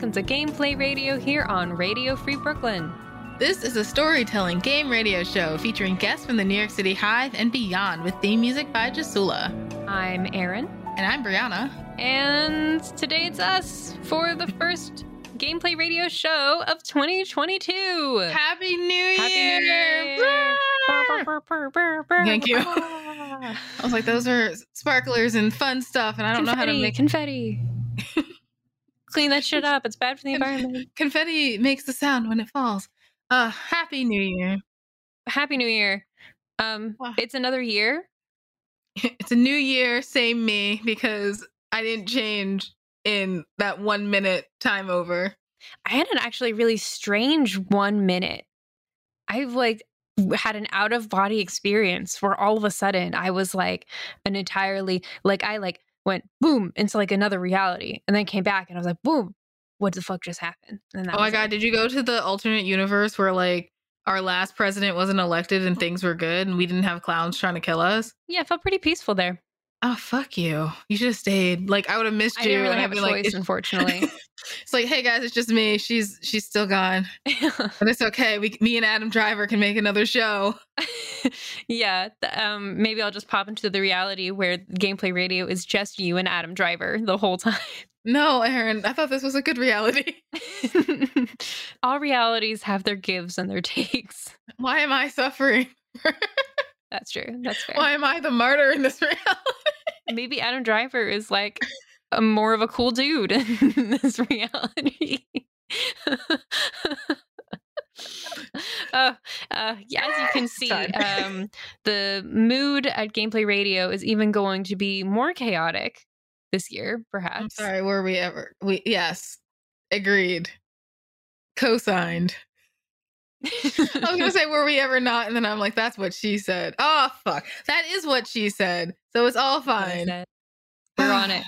welcome to Gameplay Radio here on Radio Free Brooklyn. This is a storytelling game radio show featuring guests from the New York City Hive and beyond with theme music by Jasula. I'm Erin. And I'm Brianna. And today it's us for the first Gameplay Radio show of 2022. Happy New Year! Happy New Year! Thank you. I was like, those are sparklers and fun stuff, and I don't know how to make confetti. Clean that shit up. It's bad for the environment. confetti makes the sound when it falls. Uh, Happy New Year. Happy New Year. Um, Ah. it's another year. It's a new year, same me, because I didn't change in that one minute time over. I had an actually really strange one minute. I've like had an out of body experience where all of a sudden I was like an entirely like I like went boom into like another reality and then came back and I was like boom what the fuck just happened and Oh my god, it. did you go to the alternate universe where like our last president wasn't elected and oh. things were good and we didn't have clowns trying to kill us? yeah it felt pretty peaceful there Oh fuck you. You should have stayed. Like I would have missed you. I didn't really have a choice like, unfortunately it's like, hey guys, it's just me. She's she's still gone. But it's okay. We me and Adam Driver can make another show. yeah um maybe I'll just pop into the reality where gameplay radio is just you and Adam Driver the whole time No, Erin, I thought this was a good reality. all realities have their gives and their takes Why am I suffering? That's true. That's fair. Why am I the martyr in this reality? Maybe Adam Driver is like a more of a cool dude in this reality. uh, uh, yeah, as you can see, um, the mood at Gameplay Radio is even going to be more chaotic this year, perhaps. I'm sorry, were we ever we yes. Agreed. Co-signed. I was gonna say, were we ever not? And then I'm like, that's what she said. Oh fuck. That is what she said. So it's all That's what I fine. We're on it.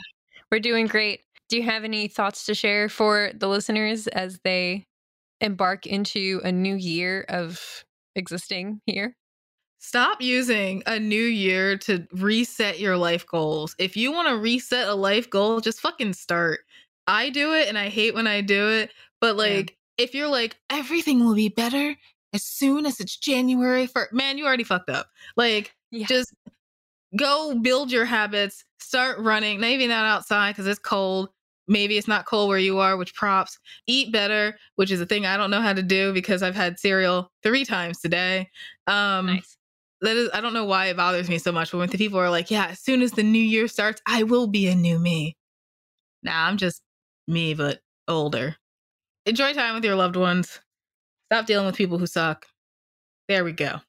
We're doing great. Do you have any thoughts to share for the listeners as they embark into a new year of existing here? Stop using a new year to reset your life goals. If you want to reset a life goal, just fucking start. I do it and I hate when I do it. But Yeah. like, if you're like, everything will be better as soon as it's January 1st, man, you already fucked up. Like, Yeah. just go build your habits, start running, maybe not outside because it's cold. Maybe it's not cold where you are, which props. Eat better, which is a thing I don't know how to do because I've had cereal three times today. Um, nice. that is, I don't know why it bothers me so much, but when the people are like, yeah, as soon as the new year starts, I will be a new me. Nah, I'm just me, but older. Enjoy time with your loved ones. Stop dealing with people who suck. There we go.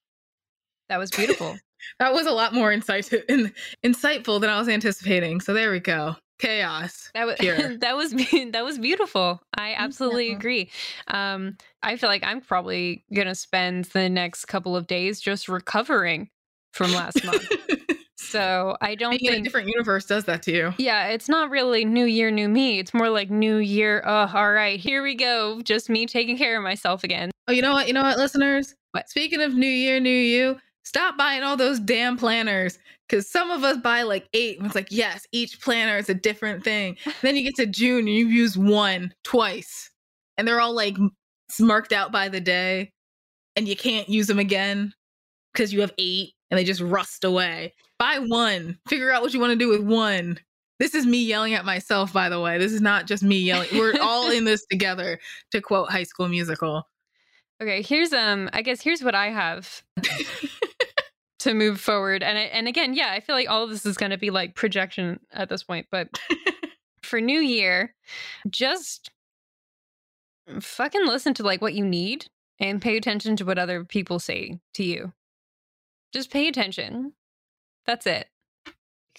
That was beautiful. That was a lot more insight- in, insightful than I was anticipating. So there we go. Chaos. That was Pure. that was that was beautiful. I absolutely you. agree. Um, I feel like I'm probably gonna spend the next couple of days just recovering from last month. So I don't Being in a think. different universe does that to you. Yeah, it's not really New Year, New Me. It's more like New Year. Oh, all right, here we go. Just me taking care of myself again. Oh, you know what? You know what, listeners? What? Speaking of New Year, New You, stop buying all those damn planners. Because some of us buy like eight, and it's like, yes, each planner is a different thing. then you get to June and you use one twice, and they're all like marked out by the day, and you can't use them again because you have eight and they just rust away. Buy one. Figure out what you want to do with one. This is me yelling at myself, by the way. This is not just me yelling. We're all in this together, to quote High School Musical. Okay, here's um. I guess here's what I have to move forward, and I, and again, yeah, I feel like all of this is going to be like projection at this point, but for New Year, just fucking listen to like what you need and pay attention to what other people say to you. Just pay attention. That's it.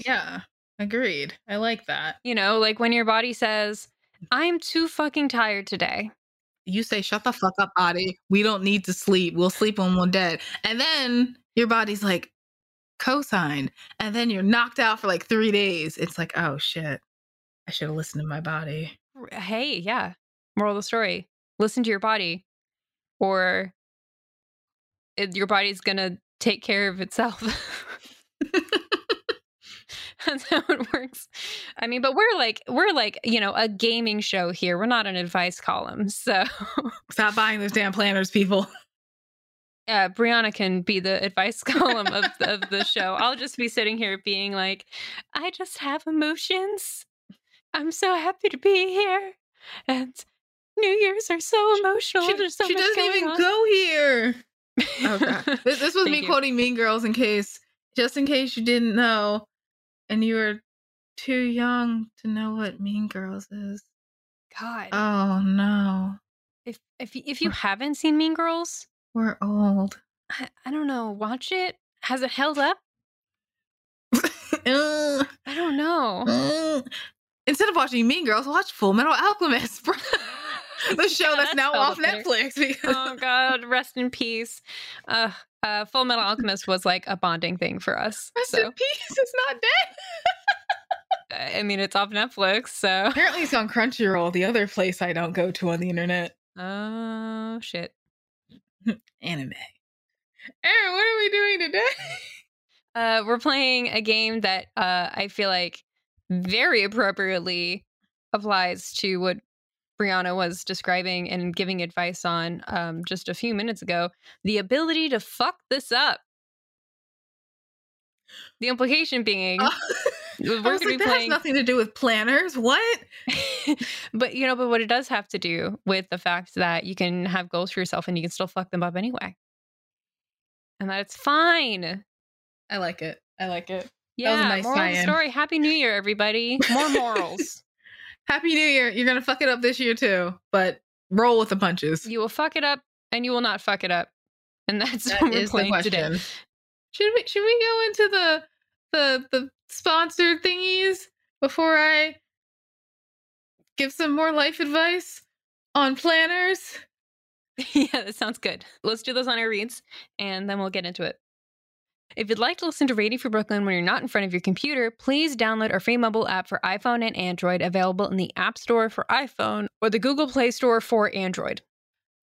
Yeah, agreed. I like that. You know, like when your body says, "I'm too fucking tired today." You say, shut the fuck up, body. We don't need to sleep. We'll sleep when we're dead. And then your body's like, co signed. And then you're knocked out for like three days. It's like, oh shit. I should have listened to my body. Hey, yeah. Moral of the story: listen to your body, or it, your body's gonna take care of itself. That's how it works. I mean, but we're like we're like, you know, a gaming show here. We're not an advice column. So Stop buying those damn planners, people. Uh, Brianna can be the advice column of, of the show. I'll just be sitting here being like, I just have emotions. I'm so happy to be here. And New Year's are so emotional. She, There's so she doesn't even on. go here. Oh, This, this was me you. quoting Mean Girls in case, just in case you didn't know, and you were too young to know what Mean Girls is. God, Oh no, if if if you haven't seen Mean Girls, we're old. I, I don't know. Watch it. Has it held up? I don't know. ugh. Instead of watching Mean Girls, watch Full Metal Alchemist, the show Yeah, that's that's now off better. Netflix. because- oh God, rest in peace. Uh, uh, Full Metal Alchemist was like a bonding thing for us. Rest so in peace. It's not dead. I mean, it's off Netflix. So Apparently, it's on Crunchyroll, the other place I don't go to on the internet. oh shit. Anime. Erin, what are we doing today? Uh, we're playing a game that uh, I feel like very appropriately applies to what Brianna was describing and giving advice on um, just a few minutes ago. The ability to fuck this up. The implication being, Uh, we're going to like, be that has playing. nothing to do with planners. What? but you know, but what it does have to do with the fact that you can have goals for yourself and you can still fuck them up anyway, and that it's fine. I like it. I like it. Yeah, was a nice moral of the story. Happy New Year, everybody. More morals. Happy New Year. You're going to fuck it up this year too, but roll with the punches. you will fuck it up, and you will not fuck it up, and that's That what we're playing question. today. Should we should we go into the the the sponsored thingies before I give some more life advice on planners? yeah, that sounds good. Let's do those on our reads, and then we'll get into it. If you'd like to listen to Radio Free Brooklyn when you're not in front of your computer, please download our free mobile app for iPhone and Android, available in the App Store for iPhone or the Google Play Store for Android.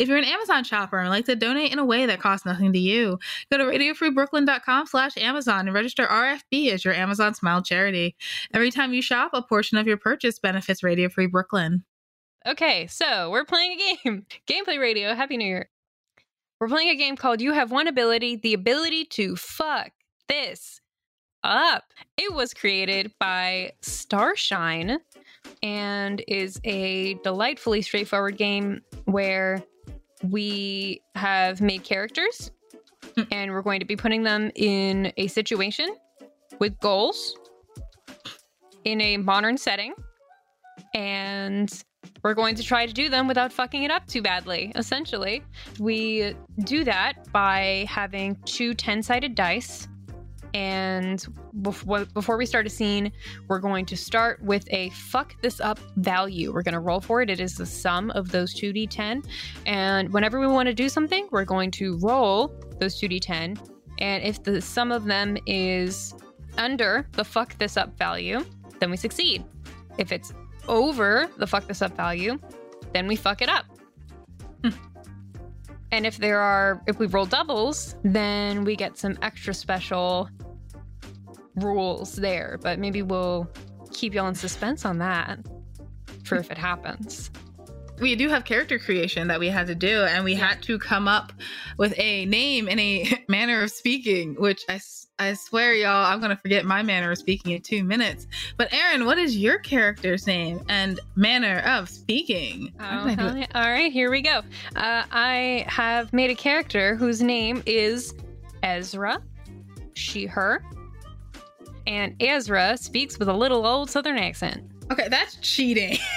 If you're an Amazon shopper and like to donate in a way that costs nothing to you, Go to radiofreebrooklyn.com slash Amazon and register RFB as your Amazon Smile charity. Every time you shop, a portion of your purchase benefits Radio Free Brooklyn. Okay, so we're playing a game. Gameplay Radio. Happy New Year. We're playing a game called You Have One Ability, the ability to fuck this up. It was created by Starshine and is a delightfully straightforward game where we have made characters Mm. and we're going to be putting them in a situation with goals in a modern setting. And we're going to try to do them without fucking it up too badly. Essentially, we do that by having two 10 sided dice. And before, before we start a scene, we're going to start with a fuck this up value. We're going to roll for it. It is the sum of those 2d10. And whenever we want to do something, we're going to roll those 2d10. And if the sum of them is under the fuck this up value, then we succeed. If it's over the fuck this up value, then we fuck it up. And if there are, if we roll doubles, then we get some extra special rules there. But maybe we'll keep y'all in suspense on that for if it happens. We do have character creation that we had to do, and we Yeah. had to come up with a name and a manner of speaking, which I, I swear, y'all, I'm going to forget my manner of speaking in two minutes. But, Erin, what is your character's name and manner of speaking? Oh, did I do hell it? yeah. All right, here we go. Uh, I have made a character whose name is Ezra, she, her. And Ezra speaks with a little old southern accent. Okay, that's cheating.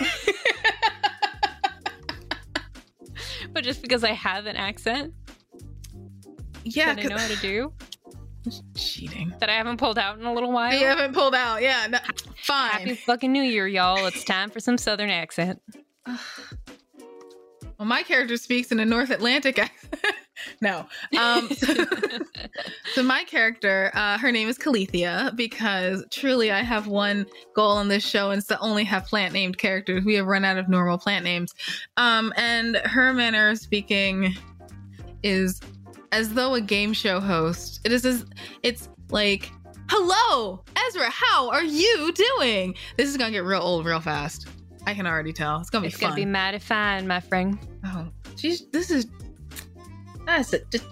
But just because I have an accent yeah, that I know how to do, cheating. that I haven't pulled out in a little while. You haven't pulled out. Yeah, no, Happy fucking New Year, y'all. It's time for some southern accent. well, my character speaks in a North Atlantic accent. no. Um, so, so my character, uh, her name is Calethea because truly I have one goal on this show and it's to only have plant named characters. We have run out of normal plant names. Um, and her manner of speaking is as though a game show host. It is as, it's like, hello, Ezra, how are you doing? This is gonna get real old real fast. I can already tell. It's gonna It's be fun. gonna be mighty fine, my friend. oh, she's, this is, that's it. Just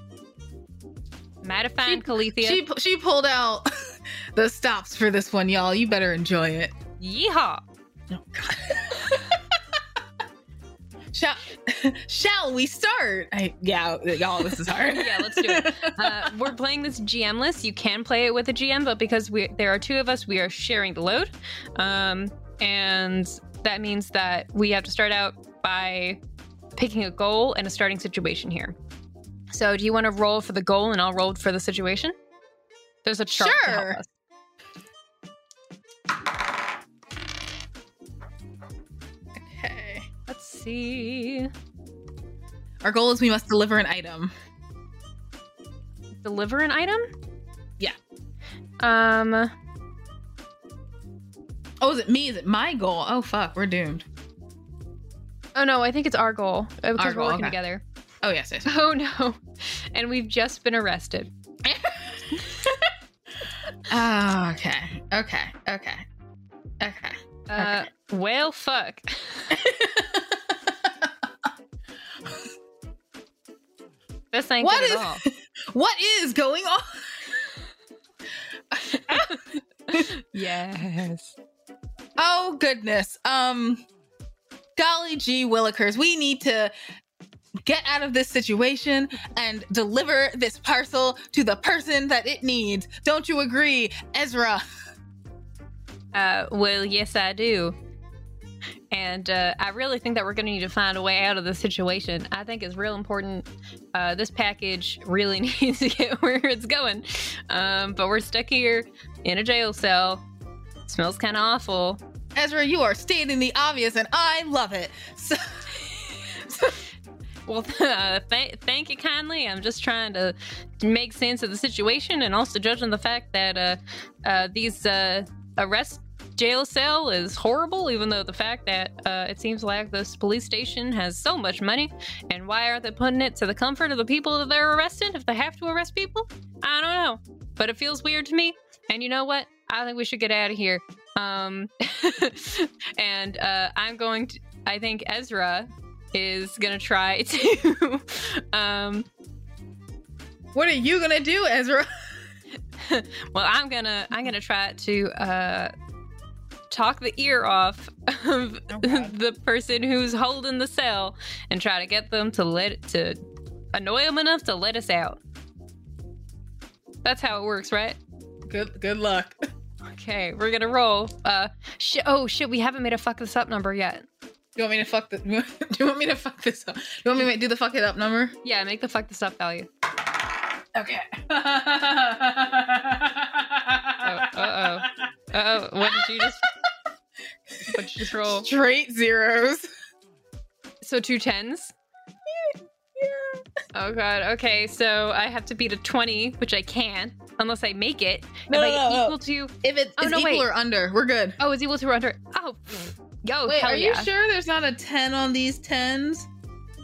Mighty fine, Calethea. She she pulled out the stops for this one, y'all. You better enjoy it. Yeehaw! Oh God. shall shall we start? I yeah, y'all. This is hard. Yeah, let's do it. Uh, we're playing this GMless. You can play it with a GM, but because we there are two of us, we are sharing the load, um, and that means that we have to start out by picking a goal and a starting situation here. So, do you want to roll for the goal, and I'll roll for the situation? There's a chart Sure. okay. Let's see. Our goal is we must deliver an item. Deliver an item. Yeah. Um. Oh, is it me? Is it my goal? Oh fuck, we're doomed. Oh no, I think it's our goal uh, because Our we're goal, working okay. together. Oh yes, yes. Oh no, and we've just been arrested. Ah, okay, okay, okay, okay. Uh, well, fuck. This ain't What good is- at all. what is going on? yes. Oh goodness. Um golly gee willikers, we need to get out of this situation and deliver this parcel to the person that it needs. Don't you agree, Ezra? Uh, well, yes, I do. And uh, I really think that we're going to need to find a way out of this situation. I think it's real important. Uh, this package really needs to get where it's going. Um, but we're stuck here in a jail cell. smells kind of awful. Ezra, you are stating the obvious and I love it. So Well, uh, th- thank you kindly. I'm just trying to make sense of the situation and also judging the fact that uh, uh, these uh, arrest jail cell is horrible, even though the fact that uh, it seems like this police station has so much money. And why aren't they putting it to the comfort of the people that they're arresting if they have to arrest people? I don't know. But it feels weird to me. And you know what? I think we should get out of here. Um, and uh, I'm going to, I think Ezra is gonna try to um what are you gonna do, Ezra? well i'm gonna i'm gonna try to uh talk the ear off of Oh, the person who's holding the cell and try to get them to let to annoy them enough to let us out that's how it works right Good good luck. okay we're gonna roll uh sh- oh shit we haven't made a fuck this up number yet Do you want me to fuck the do you want me to fuck this up? Do you want me to do the fuck it up number? yeah make the fuck this up value Okay. uh-oh what did you just what did you just roll Straight zeros. So two tens. Oh god. Okay, so I have to beat a twenty, which I can, unless I make it. No, no, no, equal to? If it's Oh, no, equal wait. or under, we're good. Oh, it's equal to or under. Oh, yo, Wait, are yeah. you sure there's not a 10 on these 10s?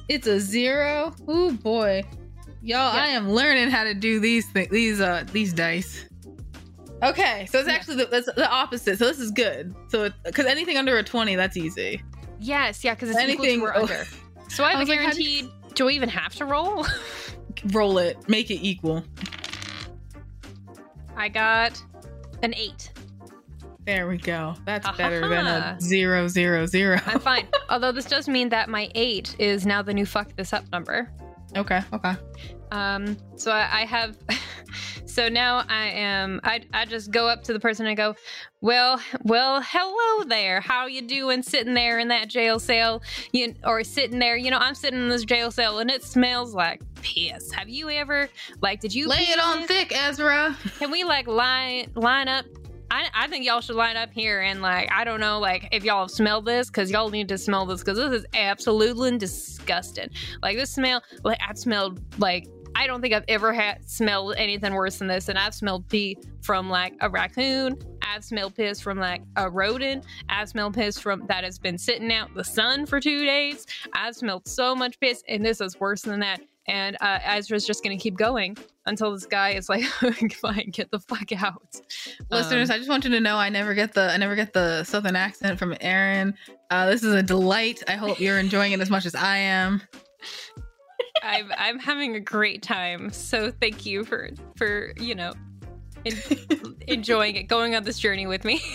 It's a zero. Oh boy. Y'all, Yeah. I am learning how to do these things, these uh these dice. Okay, so it's actually the, that's the opposite. So this is good. So because anything under a 20, that's easy. Yes, yeah, because it's Anything- equal to or under. So I I have a was like, how do you- guaranteed. Do I even have to roll? Roll it, make it equal. I got an eight. There we go. That's better than a zero zero zero. I'm fine. Although this does mean that my eight is now the new fuck this up number. Okay, okay. Um, so I, I have, so now I am, I, I just go up to the person and I go, well, well, hello there. How you doing sitting there in that jail cell? You, or sitting there, you know, I'm sitting in this jail cell and it smells like piss. Have you ever, like, did you Lay it on it? thick, Ezra. Can we like line, line up? I, I think y'all should line up here and like I don't know like if y'all have smelled this because y'all need to smell this because this is absolutely disgusting. Like this smell, like I've smelled like I don't think I've ever had smelled anything worse than this. And I've smelled pee from like a raccoon. I've smelled piss from like a rodent. I've smelled piss from that has been sitting out the sun for two days. I've smelled so much piss, and this is worse than that. And uh, Ezra's just going to keep going until this guy is like, "Fine, get the fuck out." Listeners, Um, I just want you to know I never get the I never get the southern accent from Erin. Uh, this is a delight. I hope you're enjoying it as much as I am. I'm I'm having a great time. So thank you for for you know en- enjoying it, going on this journey with me.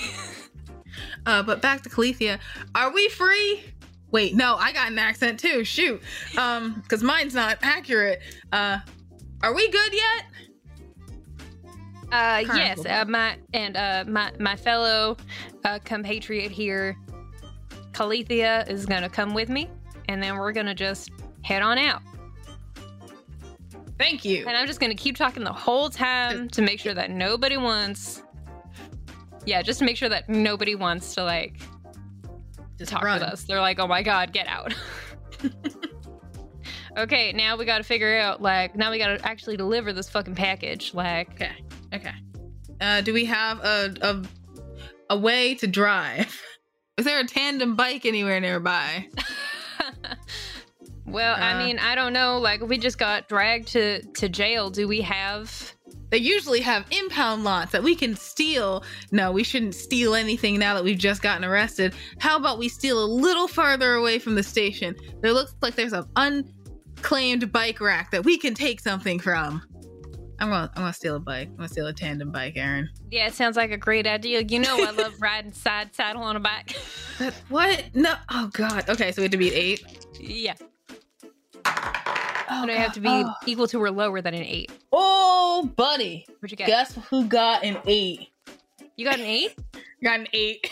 Uh, but back to Calethea. Are we free? Wait, no, I got an accent too. Shoot. Um, because mine's not accurate. Uh are we good yet? Uh, yes, uh, my and uh, my my fellow uh, compatriot here, Calethea, is gonna come with me, and then we're gonna just head on out. Thank you. And I'm just gonna keep talking the whole time to make sure that nobody wants. Yeah, just to make sure that nobody wants to like Just talk run. with us. They're like, "Oh my god, get out." okay, now we got to figure out like now we got to actually deliver this fucking package. Like, Okay. Okay. Uh, do we have a a a way to drive? Is there a tandem bike anywhere nearby? well, Uh. I mean, I don't know. Like, we just got dragged to to jail. Do we have? They usually have impound lots that we can steal. No, we shouldn't steal anything now that we've just gotten arrested. How about we steal a little farther away from the station? There looks like there's an unclaimed bike rack that we can take something from. I'm gonna I'm gonna steal a bike. I'm gonna steal a tandem bike, Erin. Yeah, it sounds like a great idea. You know, I love riding side saddle on a bike. What? No. Oh God. Okay, so we have to beat eight. yeah, Oh, but I have to be Oh. equal to or lower than an eight. oh, buddy. What'd you get? Guess who got an eight? You got an eight? Got an eight.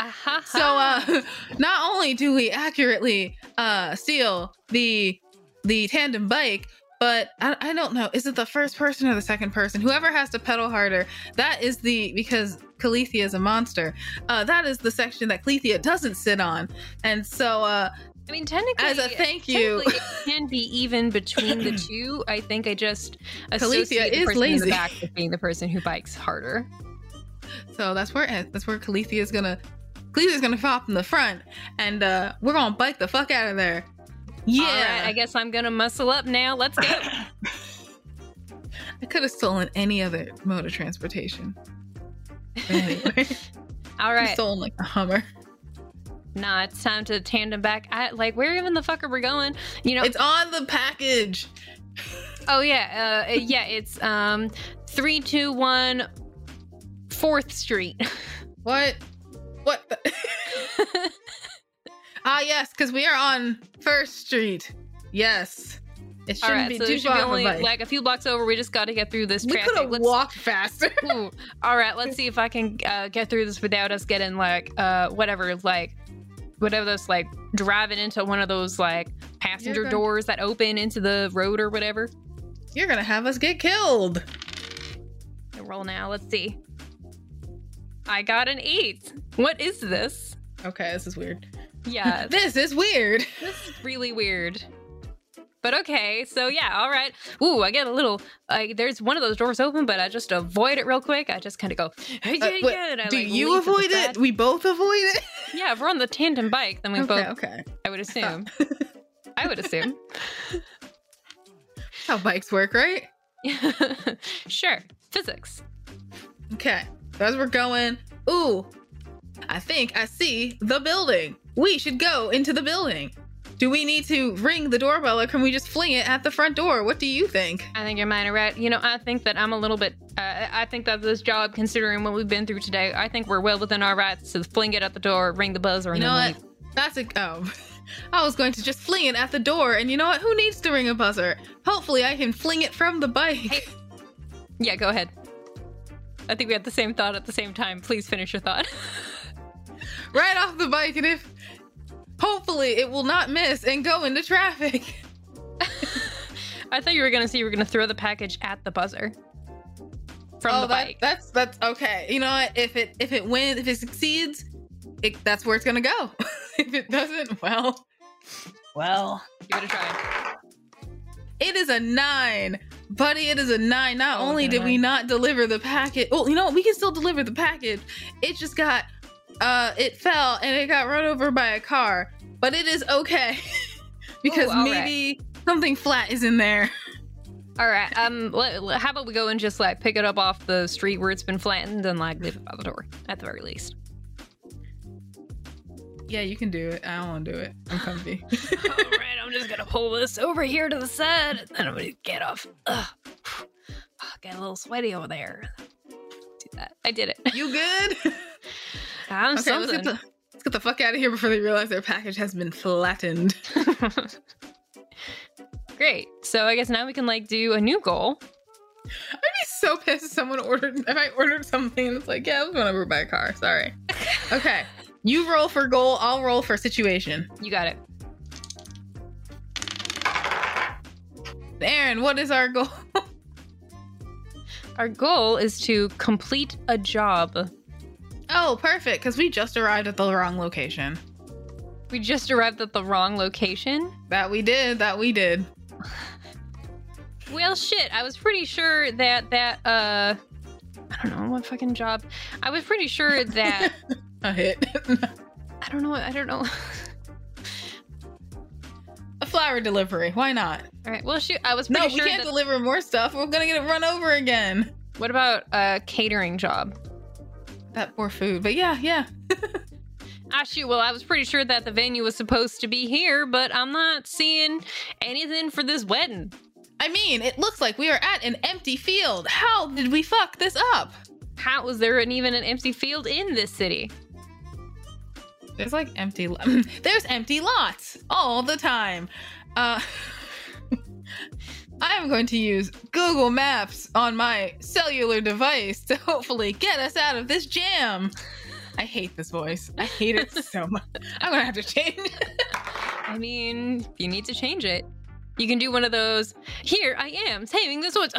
Aha. So uh not only do we accurately uh steal the the tandem bike, but I, I don't know, is it the first person or the second person? Whoever has to pedal harder, that is the because Calethea is a monster. Uh that is the section that Calethea doesn't sit on. And so uh I mean, technically, as a thank you, it can be even between the two. I think I just associate the is in lazy. the back with being the person who bikes harder. so that's where that's where Calethea is gonna Calethea's gonna hop in the front and uh we're gonna bike the fuck out of there. Yeah. All right, I guess I'm gonna muscle up now. Let's go. I could have stolen any other mode of transportation. Anyway, All right. stolen like a Hummer. Nah, it's time to tandem back. I, like, where even the fuck are we going? You know? It's on the package. oh yeah, uh, yeah. It's um three two one Fourth Street. What? What? the- ah, yes, because we are on First Street. Yes, it shouldn't right, be so too should be only like a few blocks over. We just got to get through this We could have walked faster. Ooh. All right, let's see if I can uh, get through this without us getting like uh whatever like whatever those like driving into one of those like passenger going- doors that open into the road or whatever. You're gonna have us get killed. Roll now. Let's see. I got an eight. What is this? Okay, this is weird. Yeah, this is weird. this is really weird. But okay, so yeah, all right. Ooh, I get a little. Like, there's one of those doors open, but I just avoid it real quick. I just kind of go. Hey, Uh, yeah, and I, Do like, you leap to the avoid it? We both avoid it. Yeah, if we're on the tandem bike, then we okay, both. okay. I would assume. I would assume. How bikes work, right? sure. Physics. Okay. So as we're going, ooh, I think I see the building. We should go into the building. Do we need to ring the doorbell or can we just fling it at the front door? What do you think? I think you're mighty right. You know, I think that I'm a little bit. Uh, I think that this job, considering what we've been through today, I think we're well within our rights to fling it at the door, ring the buzzer, and You know then what? leave. That's a oh. I was going to just fling it at the door, and you know what? Who needs to ring a buzzer? Hopefully, I can fling it from the bike. Hey. Yeah, go ahead. I think we had the same thought at the same time. Please finish your thought. right off the bike, and if hopefully it will not miss and go into traffic. I thought you were gonna say you were gonna throw the package at the buzzer. from oh, the that, bike. that's that's okay. You know what? If it if it wins, if it succeeds, it, that's where it's gonna go. if it doesn't, well, well, Give it a try. it is a nine, buddy. It is a nine. Not Oh, only okay. did we not deliver the packet, well, you know what? We can still deliver the package. It just got, uh, it fell and it got run over by a car, but it is okay because Ooh, all right. maybe something flat is in there. All right. Um. let- let- how about we go and just like pick it up off the street where it's been flattened and like leave it by the door at the very least. Yeah, you can do it. I don't want to do it. I'm comfy. All right. I'm just gonna pull this over here to the side, and then I'm gonna get off. Ugh. Get a little sweaty over there. Do that. I did it. you good? I'm Okay, let's get the let's get the fuck out of here before they realize their package has been flattened. Great. So I guess now we can like do a new goal. I'd be so pissed if someone ordered if I ordered something and it's like, yeah, I was run over by a car. Sorry. Okay. You roll for goal, I'll roll for situation. You got it. Erin, what is our goal? Our goal is to complete a job. Oh, perfect, because we just arrived at the wrong location. We just arrived at the wrong location. That we did, that we did. Well, shit. I was pretty sure that that uh, I don't know what fucking job. I was pretty sure that A hit. I don't know. I don't know. a flower delivery. Why not? All right. Well, shoot. I was pretty sure No, we sure can't that. deliver more stuff. We're gonna get it run over again. what about a catering job? That poor food. But yeah, yeah. Ah, shoot. Well, I was pretty sure that the venue was supposed to be here, but I'm not seeing anything for this wedding. I mean, it looks like we are at an empty field. How did we fuck this up? How was there an, even an empty field in this city? There's like empty. lo- There's empty lots all the time. Uh, I am going to use Google Maps on my cellular device to hopefully get us out of this jam. I hate this voice. I hate it so much. I'm gonna have to change. I mean, if you need to change it. You can do one of those. Here I am, saving this woods.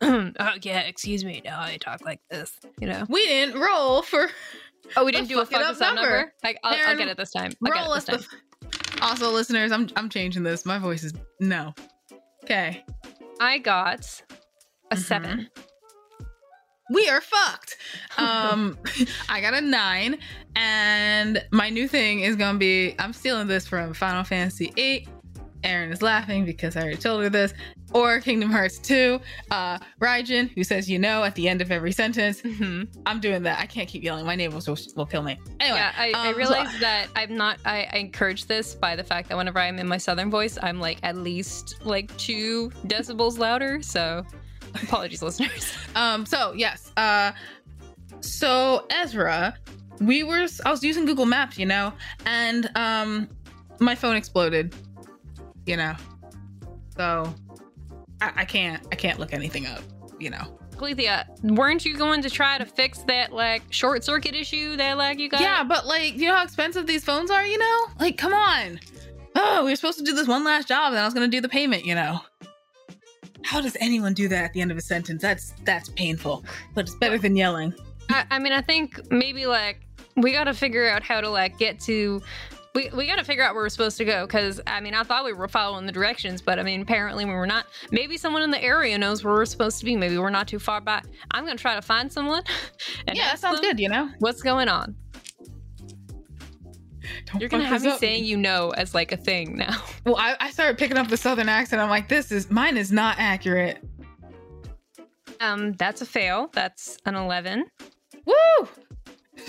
oh yeah, excuse me. Now I talk like this. You know. we didn't roll for Oh, we didn't do a fuck up up number. number. Like, I'll, I'll get it this time. I'll roll us get it this the. time. Also, listeners, I'm I'm changing this. My voice is no. Okay, I got a Mhm. seven. we are fucked. Um, I got a nine, and my new thing is gonna be I'm stealing this from Final Fantasy VIII. Erin is laughing because I already told her this. Or Kingdom Hearts 2. Uh, Raijin, who says you know at the end of every sentence. Mhm. I'm doing that. I can't keep yelling. My neighbors will, will kill me. Anyway, Yeah, I, I um, realized that I'm not. I, I encourage this by the fact that whenever I'm in my southern voice, I'm like at least like two decibels louder. So, apologies, listeners. Um, so yes. Uh so Ezra, we were I was using Google Maps, you know, and um my phone exploded. You know. So I, I can't I can't look anything up, you know. Calethea, weren't you going to try to fix that like short circuit issue that like you got? Yeah, but like, you know how expensive these phones are, you know? Like, come on. Oh, we were supposed to do this one last job, and I was gonna do the payment, you know. How does anyone do that at the end of a sentence? That's that's painful. But it's better than yelling. I, I mean, I think maybe like we got to figure out how to like get to. We, we got to figure out where we're supposed to go because I mean I thought we were following the directions but I mean apparently we were not. Maybe someone in the area knows where we're supposed to be. Maybe we're not too far back. I'm gonna try to find someone. And yeah, that sounds good, you know. What's going on? Don't You're gonna have me up. saying you know as like a thing now. Well, I, I started picking up the southern accent. I'm like, this is mine is not accurate. Um, that's a fail. That's an eleven. Woo!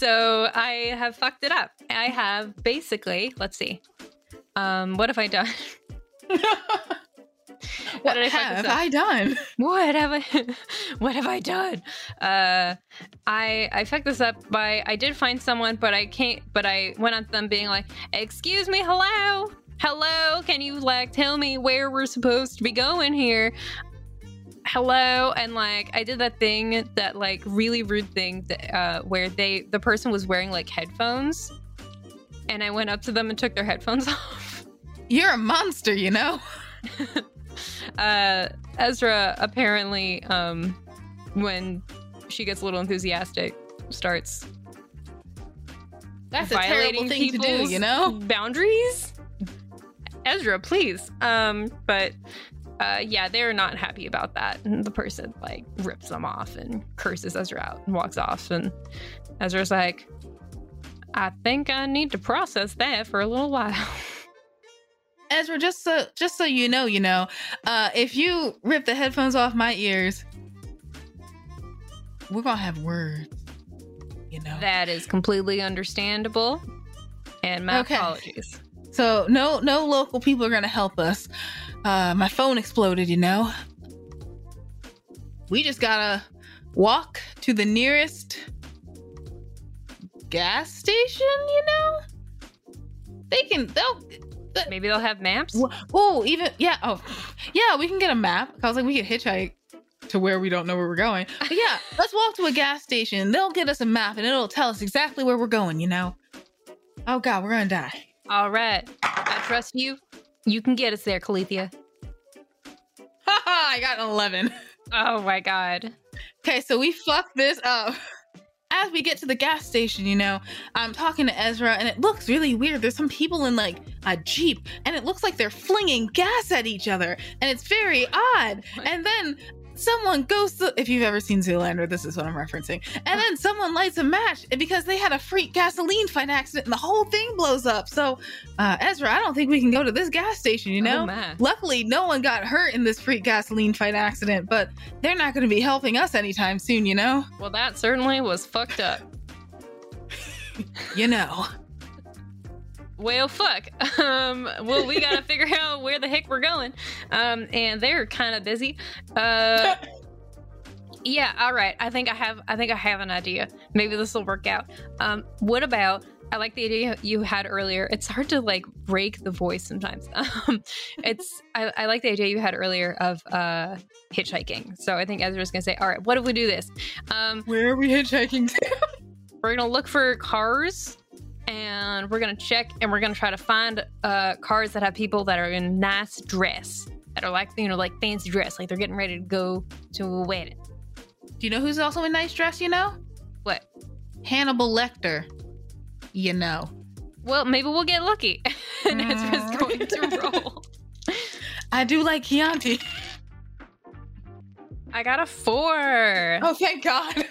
so I have fucked it up. I have basically, let's see. Um, what have I done? what did I have? I done? what have I what have I done? Uh I I fucked this up by I did find someone, but I can't but I went on to them being like, excuse me, hello? Hello, can you like tell me where we're supposed to be going here? Hello, and like I did that thing, that like really rude thing that, uh, where they the person was wearing like headphones, and I went up to them and took their headphones off. You're a monster, you know. uh, Ezra apparently, um, when she gets a little enthusiastic, starts That's a terrible violating thing to do, you know? boundaries. Ezra, please. Um, but uh, yeah, they're not happy about that. And the person like rips them off and curses Ezra out and walks off. And Ezra's like, I think I need to process that for a little while. Ezra, just so just so you know, you know, uh, if you rip the headphones off my ears, we're gonna have words. You know. that is completely understandable. And my Okay. apologies. So no no local people are gonna help us. Uh my phone exploded, you know. We just gotta walk to the nearest gas station, you know? They can they'll Maybe they'll have maps. oh even yeah, oh yeah, we can get a map. I was like we could hitchhike to where we don't know where we're going. But yeah, let's walk to a gas station. They'll get us a map and it'll tell us exactly where we're going, you know? Oh god, we're gonna die. All right. I trust you. You can get us there, Calethea. Haha, I got an 11. Oh my god. Okay, so we fucked this up. As we get to the gas station, you know, I'm talking to Ezra and it looks really weird. There's some people in like a Jeep and it looks like they're flinging gas at each other and it's very odd. And then someone goes to, if you've ever seen Zoolander, this is what I'm referencing. And then someone lights a match because they had a freak gasoline fight accident and the whole thing blows up. So, uh, Ezra, I don't think we can go to this gas station, you know? Oh. Luckily, no one got hurt in this freak gasoline fight accident, but they're not going to be helping us anytime soon, you know? Well, that certainly was fucked up. You know. Well, fuck. Um, well, we gotta figure out where the heck we're going. Um, and they're kind of busy. Uh, yeah. All right. I think I have. I think I have an idea. Maybe this will work out. Um, what about? I like the idea you had earlier. It's hard to like break the voice sometimes. Um, it's. I, I like the idea you had earlier of uh hitchhiking. So I think Ezra's gonna say, "All right, what if we do this? Um, Where are we hitchhiking to? we're gonna look for cars and we're gonna check and we're gonna try to find uh cars that have people that are in nice dress that are like you know like fancy dress like they're getting ready to go to a wedding Do you know who's also in nice dress, you know? what Hannibal Lecter. You know. well maybe we'll get lucky and Ezra's going to roll I do like Chianti. I got a four Oh, thank God.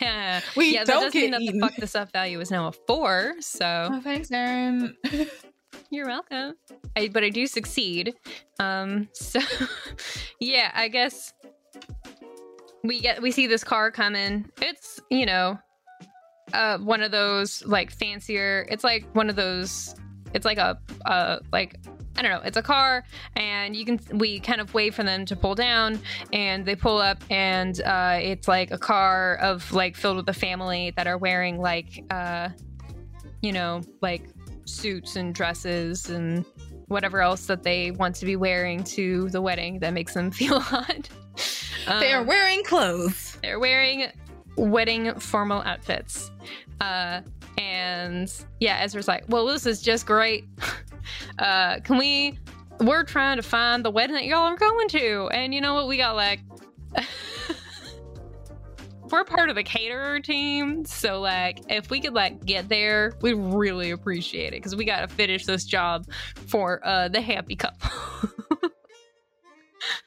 Yeah, We yeah that don't does mean get that the fuck this up value is now a four so Oh, thanks, Erin. You're welcome. I, but I do succeed. Um, so yeah, I guess we get we see this car coming. It's you know, uh, one of those like fancier. It's like one of those. It's like a uh like I don't know. It's a car, and you can we kind of wait for them to pull down, and they pull up, and uh, it's like a car of like filled with a family that are wearing like uh, you know, like suits and dresses and whatever else that they want to be wearing to the wedding that makes them feel hot. they are Um, wearing clothes. they're wearing wedding formal outfits. Uh, and yeah, Ezra's like, well, this is just great. Uh, can we? We're trying to find the wedding that y'all are going to. And you know what? We got like. We're part of the caterer team, so like if we could like get there, we'd really appreciate it because we got to finish this job for uh the happy couple.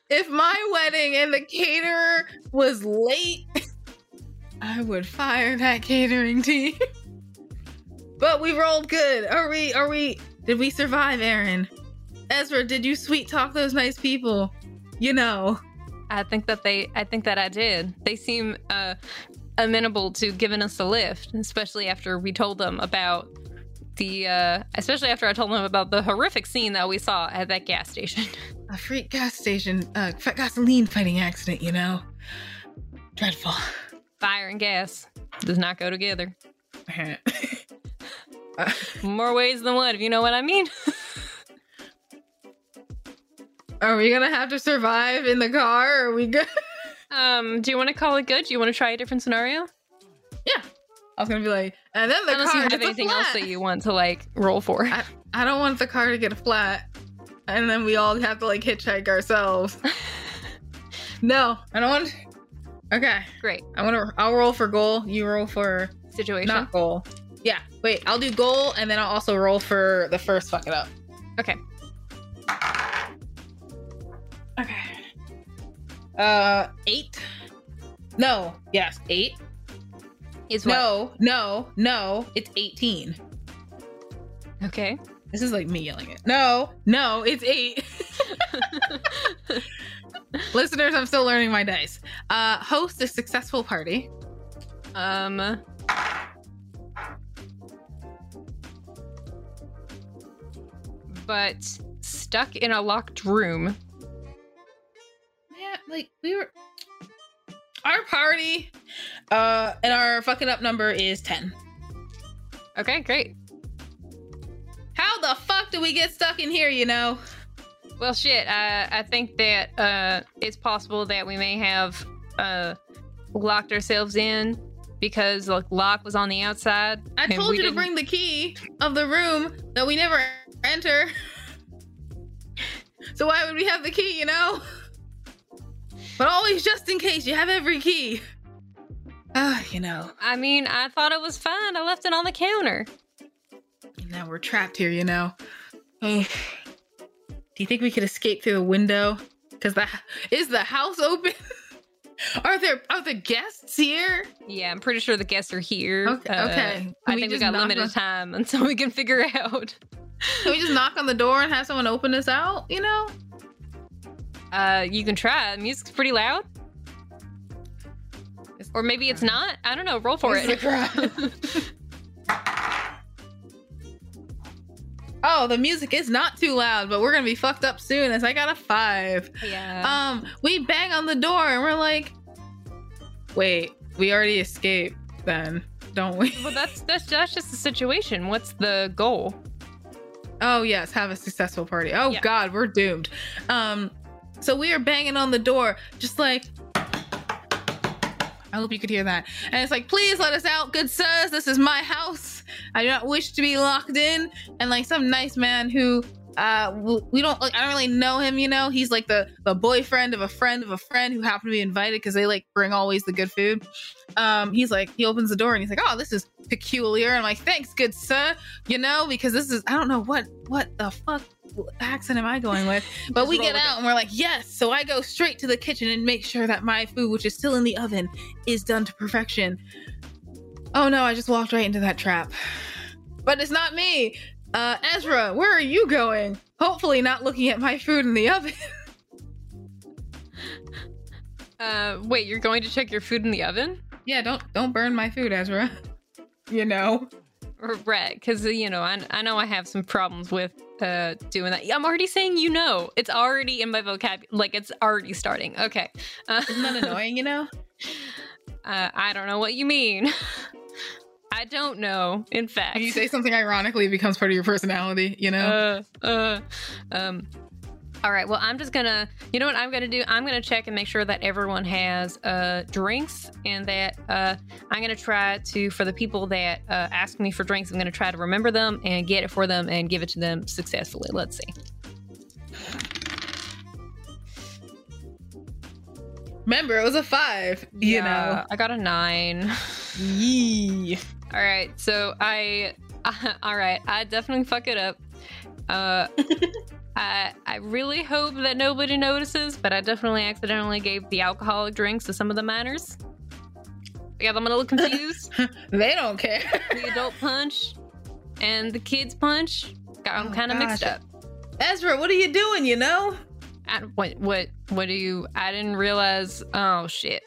If my wedding and the caterer was late, I would fire that catering team. But we rolled good. Are we are we did we survive, Erin? Ezra, did you sweet talk those nice people? You know. I think that they I think that I did. They seem uh amenable to giving us a lift, especially after we told them about the uh especially after I told them about the horrific scene that we saw at that gas station. A freak gas station, uh gasoline fighting accident, you know. Dreadful. Fire and gas does not go together. More ways than one, if you know what I mean. Are we gonna have to survive in the car? Or are we good? um, do you want to call it good? Do you want to try a different scenario? Yeah, I was gonna be like, and then the Unless car you have anything else that you want to like roll for. I, I don't want the car to get a flat. and then we all have to like hitchhike ourselves. no, I don't want. Okay, Great I want to. I'll roll for goal. You roll for situation. not goal. Yeah, wait. I'll do goal, and then I'll also roll for the first fuck it up. Okay. Okay. Uh, eight. No. Yes, eight. Is what? No, no, no. It's eighteen. Okay. This is like me yelling it. No, no, it's eight. Listeners, I'm still learning my dice. Uh, host a successful party. um. But stuck in a locked room. Yeah, like we were. Our party, uh, and our fucking up number is ten. Okay, great. How the fuck do we get stuck in here? You know. Well, shit. Uh, I think that uh, it's possible that we may have uh, locked ourselves in because like lock was on the outside. I told you to didn't- bring the key of the room that we never enter. So why would we have the key, you know? But always just in case, you have every key. Ah, you know. I mean, I thought it was fine. I left it on the counter. Now we're trapped here, you know. Oh. Do you think we could escape through the window? Cause the is the house open? are there are the guests here? Yeah, I'm pretty sure the guests are here. Okay, Uh, okay. I we think we just got limited on- time until we can figure out. Can we just knock on the door and have someone open us out? You know? Uh, you can try. Music's pretty loud. Or maybe it's not. I don't know. Roll for It's it. Oh, the music is not too loud, but we're gonna be fucked up soon as I got a five. yeah. Um, we bang on the door and we're like, wait, we already escaped then, don't we? well, that's that's that's just the situation. What's the goal? Oh yes, have a successful party. Oh Yeah. god, we're doomed. Um, so we are banging on the door, just like I hope you could hear that. And it's like, please let us out, good sirs. This is my house. I do not wish to be locked in. And like some nice man who uh we don't like I don't really know him, you know. He's like the the boyfriend of a friend of a friend who happened to be invited because they like bring always the good food. Um, he's like, he opens the door and he's like, Oh, this is peculiar. And I'm like, thanks, good sir. You know, because this is I don't know what what the fuck accent am I going with? But we get out it. and we're like, yes. So I go straight to the kitchen and make sure that my food, which is still in the oven, is done to perfection. Oh no, I just walked right into that trap. But it's not me. Uh, Ezra, where are you going? Hopefully, not looking at my food in the oven. Uh, wait, you're going to check your food in the oven? yeah, don't don't burn my food, Ezra. You know. Right, because you know, I, I know I have some problems with uh doing that. I'm already saying you know. It's already in my vocabulary. Like it's already starting. Okay. Uh, Isn't that annoying? You know. uh, I don't know what you mean. I don't know. In fact, When you say something ironically, it becomes part of your personality. You know. uh, uh, um. All right. Well, I'm just gonna. You know what I'm gonna do? I'm gonna check and make sure that everyone has uh drinks, and that uh I'm gonna try to for the people that uh, ask me for drinks, I'm gonna try to remember them and get it for them and give it to them successfully. Let's see. Remember, it was a five. You Yeah, I got a nine. Yee. All right, so I, all right, I definitely fuck it up. Uh, I I really hope that nobody notices, but I definitely accidentally gave the alcoholic drinks to some of the minors. Yeah, I'm a little confused. They don't care. the adult punch and the kids punch got them Oh, kind of mixed up. Ezra, what are you doing? You know. I, what what what do you? I didn't realize. Oh shit!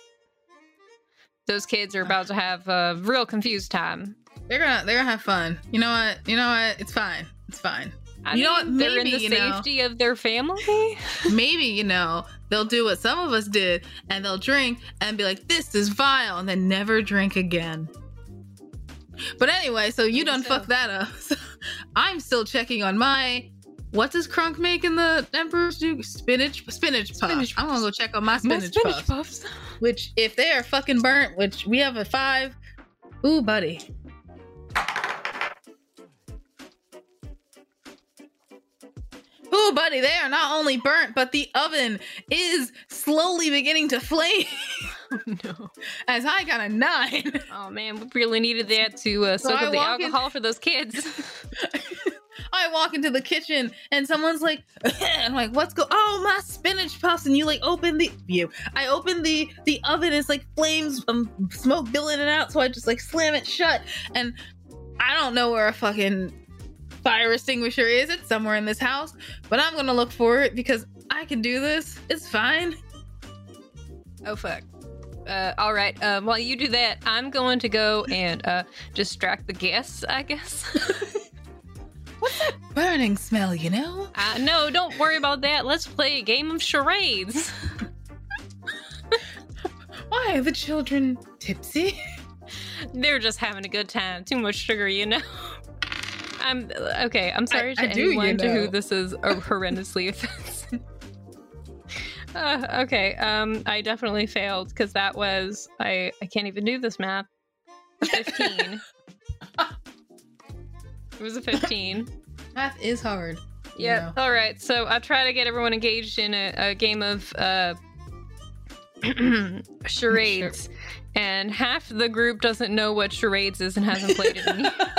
Those kids are about to have a real confused time. They're gonna they're gonna have fun. You know what? You know what? It's fine. It's fine. I You know what? mean, they're in Maybe, the you know. safety of their family. Maybe, you know, they'll do what some of us did and they'll drink and be like, this is vile, and then never drink again. But anyway, so you Maybe done so. fucked that up. So I'm still checking on my what does Kronk make in the Emperor's Duke? Spinach spinach puff. Spinach I'm gonna go check on my My spinach, spinach puff. puffs. Which if they are fucking burnt, which we have a five. Ooh, buddy. Ooh, buddy, they are not only burnt, but the oven is slowly beginning to flame. no. As I got a nine. Oh man, we really needed that to uh, soak I up the walk in- alcohol for those kids. I walk into the kitchen and someone's like, I'm like, what's go? Oh, my spinach puffs! And you like open the you. I open the the oven. It's like flames, um, smoke billowing it out. So I just like slam it shut. And I don't know where a fucking fire extinguisher is. It's somewhere in this house, but I'm gonna look for it because I can do this. It's fine. oh fuck. Uh, all right. Um, while you do that, I'm going to go and uh, distract the guests. I guess. What's that burning smell? You know? uh, no, don't worry about that. Let's play a game of charades. Why are the children tipsy? They're just having a good time. Too much sugar, you know. I'm okay. I'm sorry I to do, you anyone to who this is uh, horrendously offensive. Uh, okay, um, I definitely failed because that was I. I can't even do this math. Fifteen. It was a fifteen. Math is hard. Yeah. All right. So I'll try to get everyone engaged in a, a game of uh, charades, and half the group doesn't know what charades is and hasn't played it.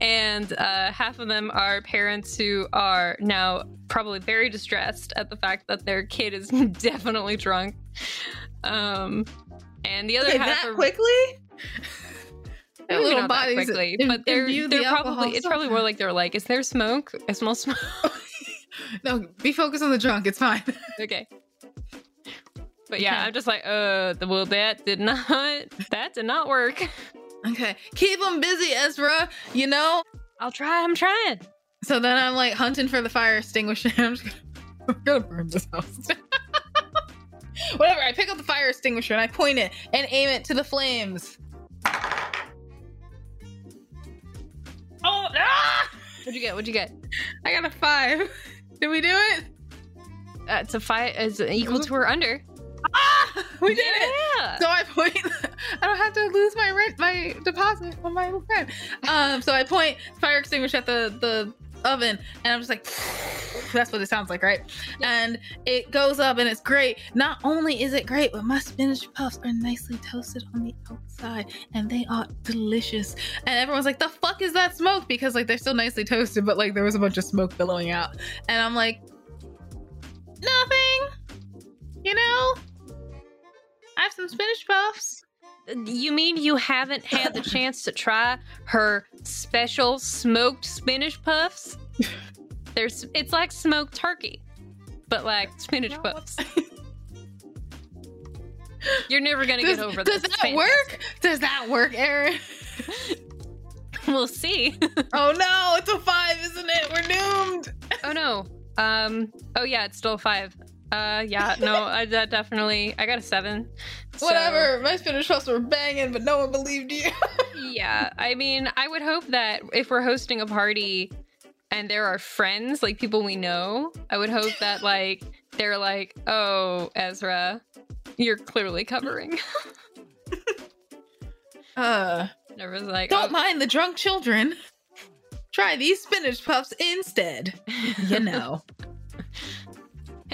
And uh, half of them are parents who are now probably very distressed at the fact that their kid is definitely drunk. Um, and the other Okay, half that are quickly? Maybe little not bodies quickly, im- but they're they're alcohol probably it's probably more like they're like, is there smoke? I smell smoke. No, be focused on the drunk. It's fine. okay. But yeah, Okay. I'm just like, uh, the- well, that did not, that did not work. okay, keep them busy, Ezra. You know. I'll try. I'm trying. So then I'm like hunting for the fire extinguisher. I'm just gonna, I'm gonna burn this house. Whatever. I pick up the fire extinguisher and I point it and aim it to the flames. Oh, ah! What'd you get? What'd you get? I got a five. Did we do it? Uh, it's a five. Is equal to or under? Ah! We did it. Yeah. So I point. I don't have to lose my rent, my deposit on my rent. Um. So I point fire extinguisher at the the oven, and I'm just like, that's what it sounds like, right? And it goes up, and it's great. Not only is it great, but my spinach puffs are nicely toasted on the outside, and they are delicious. And everyone's like, the fuck is that smoke? Because like they're still nicely toasted, but like there was a bunch of smoke billowing out, and I'm like, nothing. You know. I have some spinach puffs. You mean you haven't had the chance to try her special smoked spinach puffs? There's, it's like smoked turkey, but like spinach No. puffs. You're never gonna Does, get over this. does that work? Does that work, Erin? We'll see. oh no, it's a five, isn't it? We're doomed. oh no. Um. Oh yeah, it's still a five. Uh. Yeah. No. I that definitely. I got a seven. So, Whatever. My spinach puffs were banging, but no one believed you. yeah. I mean, I would hope that if we're hosting a party and there are friends, like people we know, I would hope that like they're like, "Oh, Ezra, you're clearly covering." uh, everyone's like, don't "Oh." mind the drunk children. Try these spinach puffs instead. You know.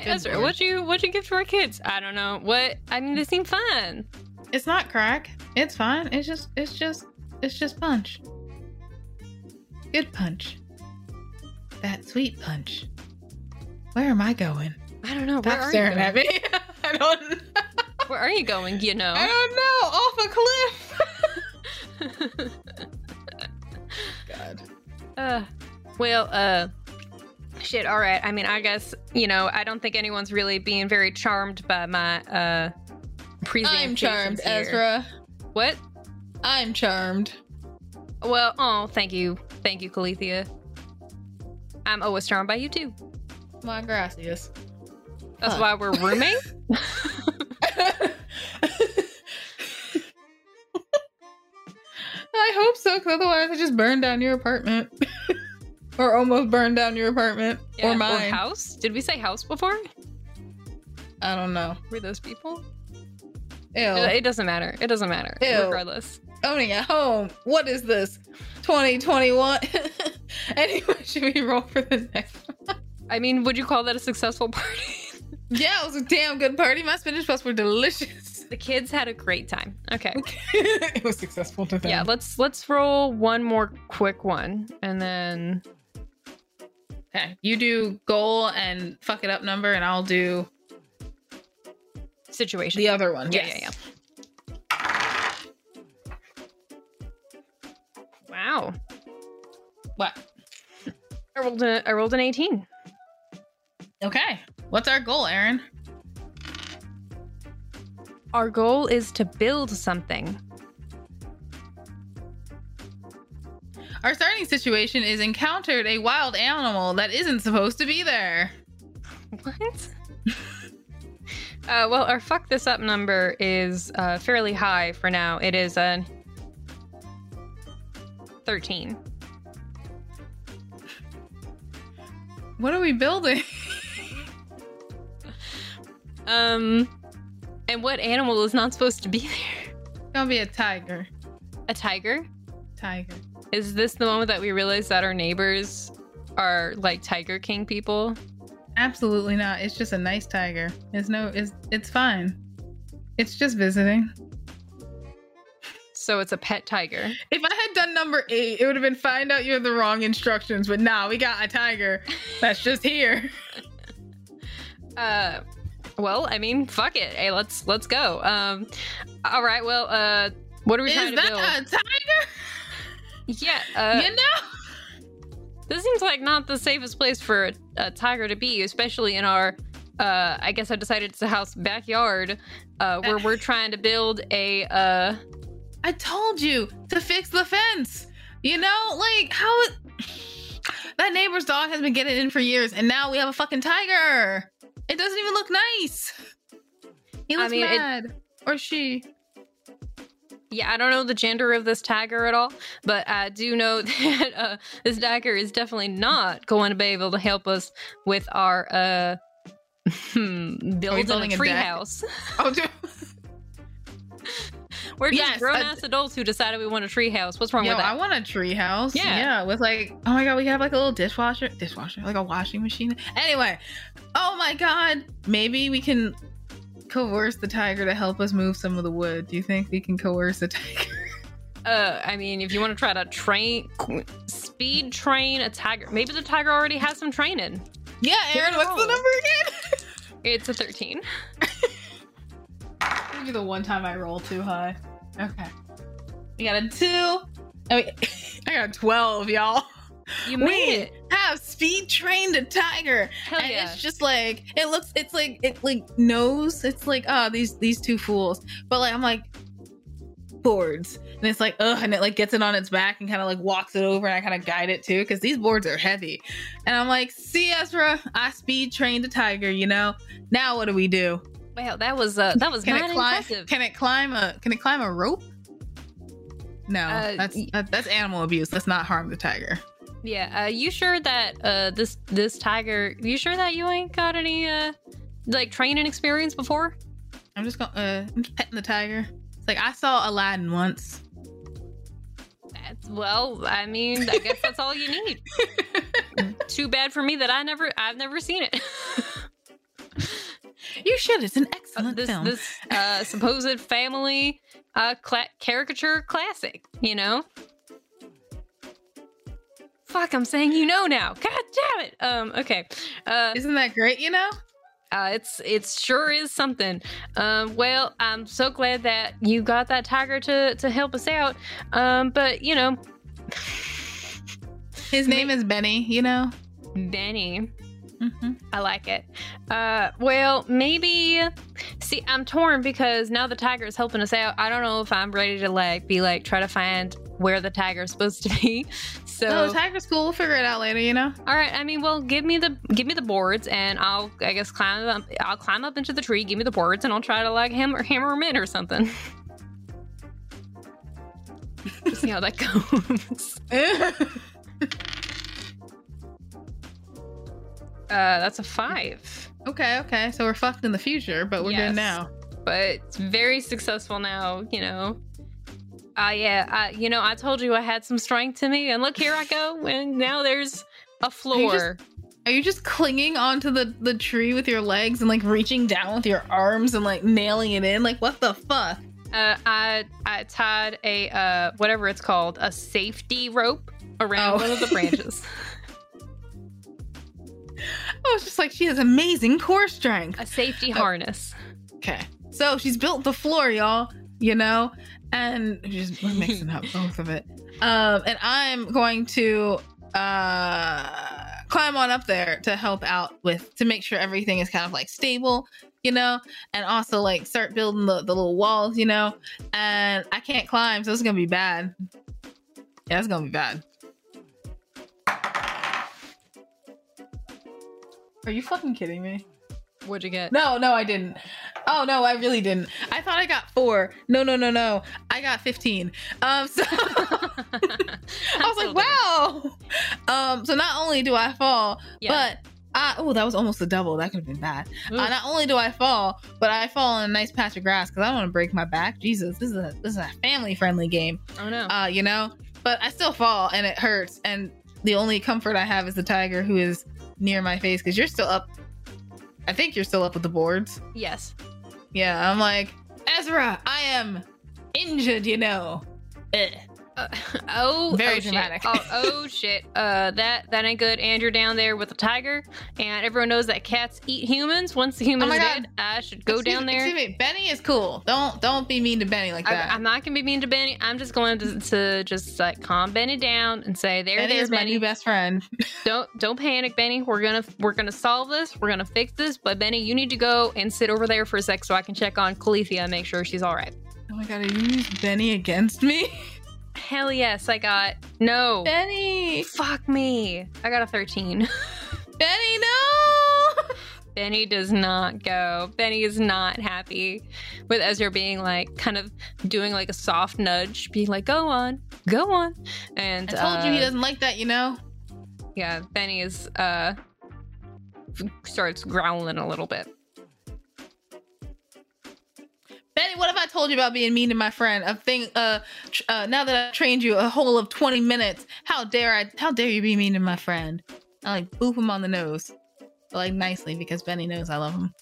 Ezra, lord. what you what you give to our kids? I don't know. What I mean, they seem fun. it's not crack. It's fine. It's just it's just it's just punch. Good punch. That sweet punch. Where am I going? I don't know. Where Stop are staring you at me. I don't Where are you going? You know. I don't know. Off a cliff. God. Uh, well, uh, shit. All right. I mean, I guess you know. I don't think anyone's really being very charmed by my uh presentation. I'm charmed, Ezra. What? I'm charmed. Well, oh, thank you, thank you, Calethea. I'm always charmed by you too. My gracias. That's Huh. why we're rooming. I hope so, because otherwise I just burned down your apartment. or almost burned down your apartment. Yeah, or mine. house. Did we say house before? I don't know. Were those people? Ew. It doesn't matter. It doesn't matter. Ew. Regardless. owning a home. What is this? 2021. anyway, should we roll for the next one? I mean, would you call that a successful party? Yeah, it was a damn good party. My spinach puffs were delicious. the kids had a great time. Okay. it was successful to them. Yeah, let's let's roll one more quick one and then Okay, you do goal and fuck it up number, and I'll do situation. the other one. Yeah, Yes. yeah, Wow. What? I rolled a I rolled an 18. Okay. What's our goal, Erin? Our goal is to build something. Our starting situation is encountered a wild animal that isn't supposed to be there. What? uh, well, our fuck this up number is uh, fairly high for now. It is a 13. What are we building? Um, and what animal is not supposed to be there? It's gonna be a tiger. A tiger? Tiger. Is this the moment that we realize that our neighbors are like Tiger King people? Absolutely not. It's just a nice tiger. It's no. It's it's fine. It's just visiting. So it's a pet tiger. If I had done number eight, it would have been find out you have the wrong instructions. But now we got a tiger that's just here. Uh, well, I mean, fuck it. Hey, let's let's go. Um, all right. Well, uh, what are we Is trying to that build? a tiger? Yeah. Uh, you know? This seems like not the safest place for a, a tiger to be, especially in our. Uh, I guess I decided it's a house backyard, uh, where we're trying to build a. Uh, I told you to fix the fence. You know, like how it, that neighbor's dog has been getting in for years, and now we have a fucking tiger. It doesn't even look nice. He I looks mean, it- mad, or she. Yeah, I don't know the gender of this tiger at all, but I do know that uh, this tiger is definitely not going to be able to help us with our uh, building, building a a tree house. Oh, dude. We're just Yes, grown ass adults who decided we want a tree house. What's wrong Yo, with that? I want a tree house. Yeah. Yeah, with like, oh my god, we have like a little dishwasher, dishwasher, like a washing machine. Anyway, oh my god, maybe we can coerce the tiger to help us move some of the wood. Do you think we can coerce the tiger? Uh, I mean, if you want to try to train, speed train a tiger, maybe the tiger already has some training. Yeah, Erin, what's the number again? It's a 13. Maybe the one time I roll too high. Okay. We got a two. I, mean, I got 12, y'all. You made we it. have speed trained a tiger. Hell and yeah. it's just like it looks it's like it like knows it's like oh these these two fools but like i'm like boards and it's like ugh and it like gets it on its back and kind of like walks it over and i kind of guide it too because these boards are heavy and i'm like see ezra i speed trained a tiger you know now what do we do Wow, that was uh, that was can it climb impressive. can it climb a can it climb a rope no Uh, that's that, that's animal abuse let's not harm the tiger Yeah, uh, you sure that uh this this tiger? You sure that you ain't got any uh like training experience before? i'm just gonna uh i'm just petting the tiger it's like i saw aladdin once That's, well, I mean, I guess that's all you need. Too bad for me that I never I've never seen it. You should. It's an Uh, excellent this film. this uh supposed family uh cla- caricature classic, you know? Fuck, I'm saying you know now. God damn it. Um okay. Uh Isn't that great? You know. Uh, it's it sure is something. Um, well, I'm so glad that you got that tiger to to help us out. Um, but you know, His name is Benny. You know. Benny, Mm-hmm. I like it. Uh, well, maybe. See, I'm torn because now the tiger is helping us out. I don't know if I'm ready to like be like try to find where the tiger is supposed to be. So, Oh, tiger's cool. We'll figure it out later. You know. all right. I mean, well, give me the give me the boards, and I'll I guess climb up. I'll climb up into the tree. Give me the boards, and I'll try to like hammer hammer them in or something. See how that goes. Uh, that's a five, okay. Okay. So we're fucked in the future, but we're Yes. good now. but it's very successful now. You know, uh, yeah, uh, you know, I told you I had some strength to me, and look, here I go, and now there's a floor. Are you just clinging onto the the tree with your legs and like reaching down with your arms and like nailing it in? Like what the fuck? Uh, I I tied a uh whatever it's called a safety rope around Oh. one of the branches. I was just like, she has amazing core strength. a safety Uh, harness. Okay. So she's built the floor, y'all, you know? And just we're mixing up both of it. Um, and I'm going to uh climb on up there to help out with to make sure everything is kind of like stable, you know, and also like start building the, the little walls, you know. And I can't climb, so it's gonna be bad. Yeah, it's gonna be bad. Are you fucking kidding me? What'd you get? No, no, I didn't. Oh no, I really didn't. I thought I got four. No, no, no, no. I got fifteen. Um, so I was like, wow. Um, so not only do I fall, but I oh that was almost a double. That could have been bad. Uh, not only do I fall, but I fall in a nice patch of grass because I don't want to break my back. Jesus, this is a this is a family friendly game. oh no. Uh, you know, but I still fall and it hurts. And the only comfort I have is the tiger who is near my face because you're still up. I think you're still up with the boards. yes. Yeah, I'm like, Ezra, I am injured, you know. Ugh. Uh, oh, Very oh, shit. dramatic. Oh, oh shit. Uh, that that ain't good. And you're down there with the tiger, and everyone knows that cats eat humans. Once the humans Oh my are God. dead, I should go Excuse down me, there. Excuse me, Benny is cool. Don't don't be mean to Benny like I, that. I'm not gonna be mean to Benny. I'm just going to, to just like calm Benny down and say, "There, Benny there, is my Benny. new best friend. Don't don't panic, Benny. We're gonna we're gonna solve this. We're gonna fix this. But Benny, you need to go and sit over there for a sec so I can check on Calethea and make sure she's all right. Oh my god, are you use Benny against me? Hell yes, I got no. Benny! Fuck me. I got a 13. Benny, no! Benny does not go. Benny is not happy with Ezra being like, kind of doing like a soft nudge, being like, "Go on, go on." And I told you he uh, doesn't like that, you know? Yeah, Benny is uh starts growling a little bit. Benny, what have I told you about being mean to my friend? A thing, uh, uh, now that I've trained you a whole of 20 minutes, how dare I, how dare you be mean to my friend? I like boop him on the nose. But like nicely because Benny knows I love him.